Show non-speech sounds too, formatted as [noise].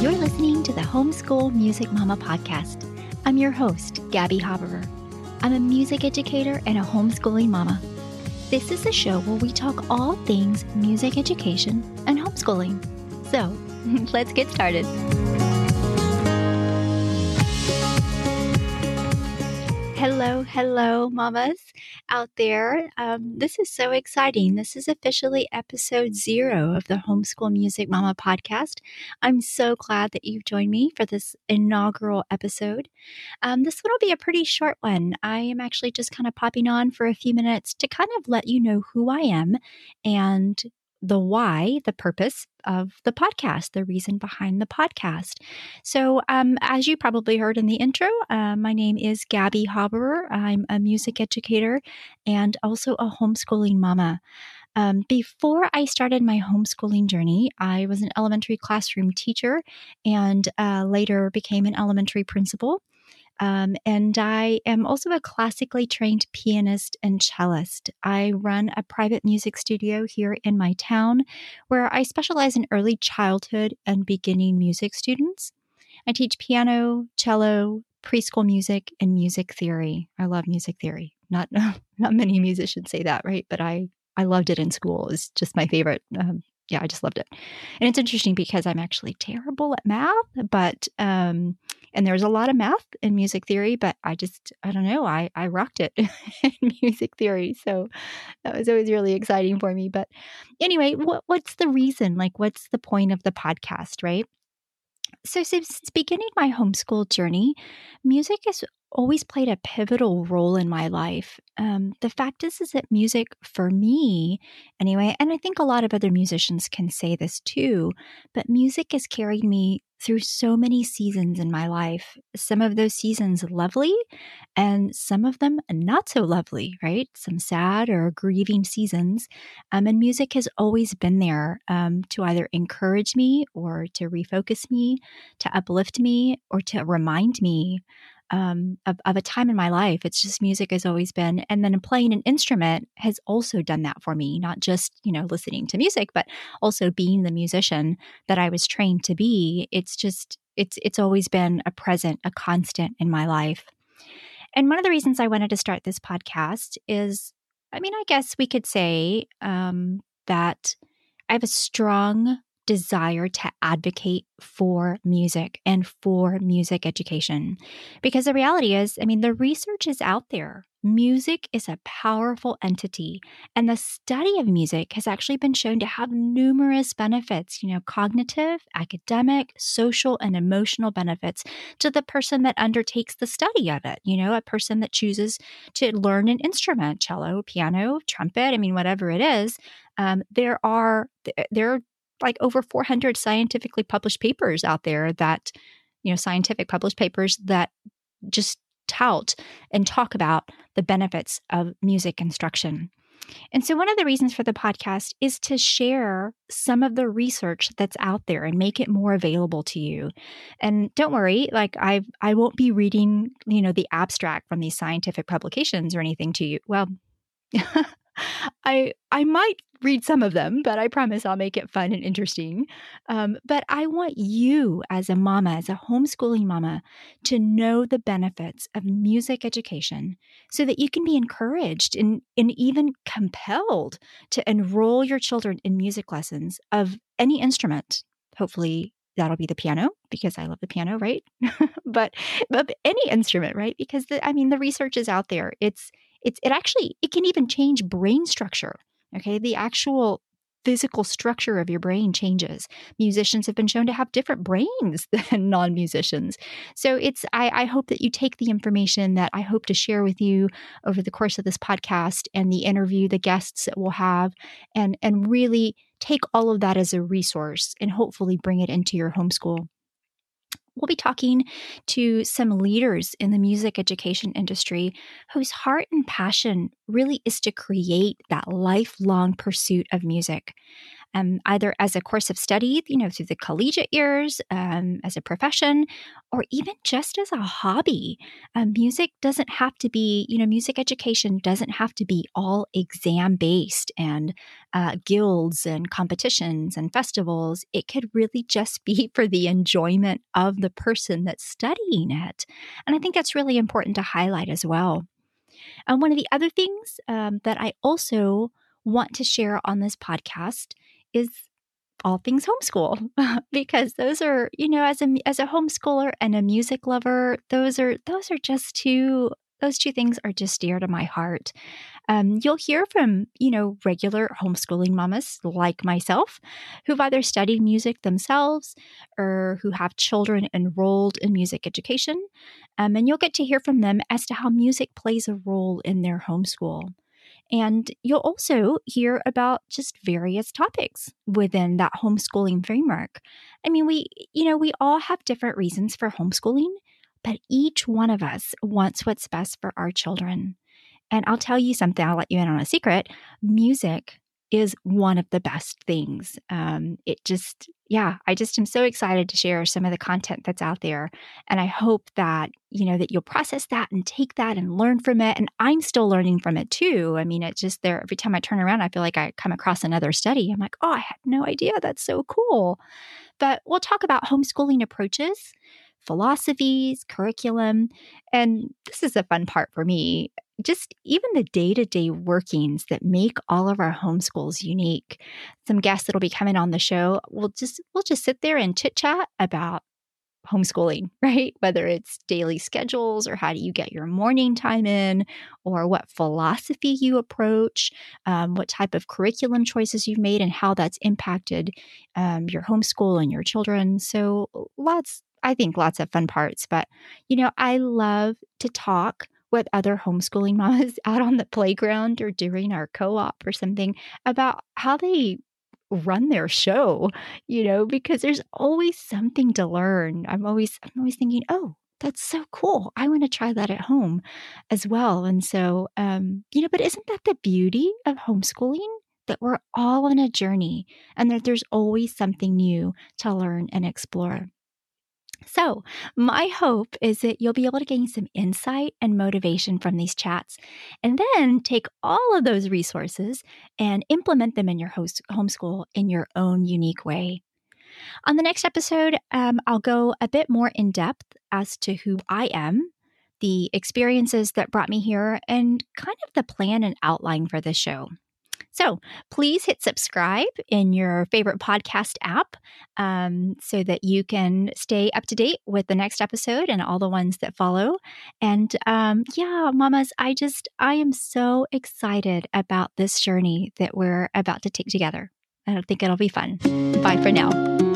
You're listening to the Homeschool Music Momma podcast. I'm your host, Gabby Haberer. I'm a music educator and a homeschooling mama. This is a show where we talk all things music education and homeschooling. So, [laughs] let's get started. Hello, hello, mamas out there. Um, this is so exciting. This is officially episode zero of the Homeschool Music Momma podcast. I'm so glad that you've joined me for this inaugural episode. Um, this one will be a pretty short one. I am actually just kind of popping on for a few minutes to kind of let you know who I am and the why, the purpose of the podcast, the reason behind the podcast. So, um, as you probably heard in the intro, uh, my name is Gabby Haberer. I'm a music educator and also a homeschooling mama. Um, before I started my homeschooling journey, I was an elementary classroom teacher and uh, later became an elementary principal. Um, and I am also a classically trained pianist and cellist. I run a private music studio here in my town where I specialize in early childhood and beginning music students. I teach piano, cello, preschool music, and music theory. I love music theory. Not [laughs] not many musicians say that, right? But I I loved it in school. It's just my favorite um, yeah, I just loved it. And it's interesting because I'm actually terrible at math, but um, and there's a lot of math in music theory, but I just I don't know, I I rocked it [laughs] in music theory. So that was always really exciting for me. But anyway, what what's the reason? Like what's the point of the podcast, right? So, since beginning my homeschool journey, music has always played a pivotal role in my life. Um, the fact is, is that music for me, anyway, and I think a lot of other musicians can say this too, but music has carried me through so many seasons in my life. Some of those seasons lovely, and some of them not so lovely, right? Some sad or grieving seasons. Um, and music has always been there um, to either encourage me or to refocus me, to uplift me, or to remind me um, of, of, a time in my life. It's just music has always been, and then playing an instrument has also done that for me. Not just you know listening to music, but also being the musician that I was trained to be. It's just it's it's always been a present, a constant in my life. And one of the reasons I wanted to start this podcast is, I mean, I guess we could say um, that I have a strong desire to advocate for music and for music education. Because the reality is, I mean, the research is out there. Music is a powerful entity, and the study of music has actually been shown to have numerous benefits, you know, cognitive, academic, social, and emotional benefits to the person that undertakes the study of it. You know, a person that chooses to learn an instrument, cello, piano, trumpet, I mean, whatever it is. Um, there are there are like over 400 scientifically published papers out there that, you know, scientific published papers that just tout and talk about the benefits of music instruction. And so, one of the reasons for the podcast is to share some of the research that's out there and make it more available to you. And don't worry, like I, I won't be reading, you know, the abstract from these scientific publications or anything to you. Well, [laughs] I I might read some of them, but I promise I'll make it fun and interesting. Um, but I want you, as a mama, as a homeschooling mama, to know the benefits of music education so that you can be encouraged and, and even compelled to enroll your children in music lessons of any instrument. Hopefully, that'll be the piano because I love the piano, right? [laughs] but, but any instrument, right? Because the, I mean, the research is out there. It's it's it actually it can even change brain structure. Okay, the actual physical structure of your brain changes. Musicians have been shown to have different brains [laughs] than non musicians. So it's, I, I, hope that you take the information that I hope to share with you over the course of this podcast and the interview, the guests that we'll have, and, and really take all of that as a resource and hopefully bring it into your homeschool. We'll be talking to some leaders in the music education industry whose heart and passion really is to create that lifelong pursuit of music. Um, either as a course of study, you know, through the collegiate years, um, as a profession, or even just as a hobby. Um, music doesn't have to be, you know, music education doesn't have to be all exam based and uh, guilds and competitions and festivals. It could really just be [laughs] for the enjoyment of the person that's studying it. And I think that's really important to highlight as well. And one of the other things um, that I also want to share on this podcast is all things homeschool [laughs] because those are you know as a as a homeschooler and a music lover those are those are just two those two things are just dear to my heart. Um, you'll hear from, you know, regular homeschooling mamas like myself who've either studied music themselves or who have children enrolled in music education. Um, and you'll get to hear from them as to how music plays a role in their homeschool. And you'll also hear about just various topics within that homeschooling framework. I mean, we, you know, we all have different reasons for homeschooling. But each one of us wants what's best for our children. And I'll tell you something, I'll let you in on a secret. Music is one of the best things. Um, it just, yeah, I just am so excited to share some of the content that's out there. And I hope that, you know, that you'll process that and take that and learn from it. And I'm still learning from it too. I mean, it's just there every time I turn around, I feel like I come across another study. I'm like, oh, I had no idea. That's so cool. But we'll talk about homeschooling approaches philosophies, curriculum. And this is a fun part for me just even the day to day workings that make all of our homeschools unique. Some guests that'll be coming on the show, we'll just we'll just sit there and chit chat about homeschooling, [laughs] right? Whether it's daily schedules or how do you get your morning time in, or what philosophy you approach, um, what type of curriculum choices you've made, and how that's impacted um, your homeschool and your children. So lots I think lots of fun parts. But, you know, I love to talk with other homeschooling [laughs] moms out on the playground or during our co op or something about how they run their show, you know, because there's always something to learn. I'm always, I'm always thinking, oh, that's so cool. I want to try that at home as well. And so, um, you know, but isn't that the beauty of homeschooling? That we're all on a journey and that there's always something new to learn and explore. So, my hope is that you'll be able to gain some insight and motivation from these chats, and then take all of those resources and implement them in your host, homeschool in your own unique way. On the next episode, um, I'll go a bit more in depth as to who I am, the experiences that brought me here, and kind of the plan and outline for the show. So please hit subscribe in your favorite podcast app um, so that you can stay up to date with the next episode and all the ones that follow. And um, yeah, mamas, I just, I am so excited about this journey that we're about to take together. I think it'll be fun. Bye for now.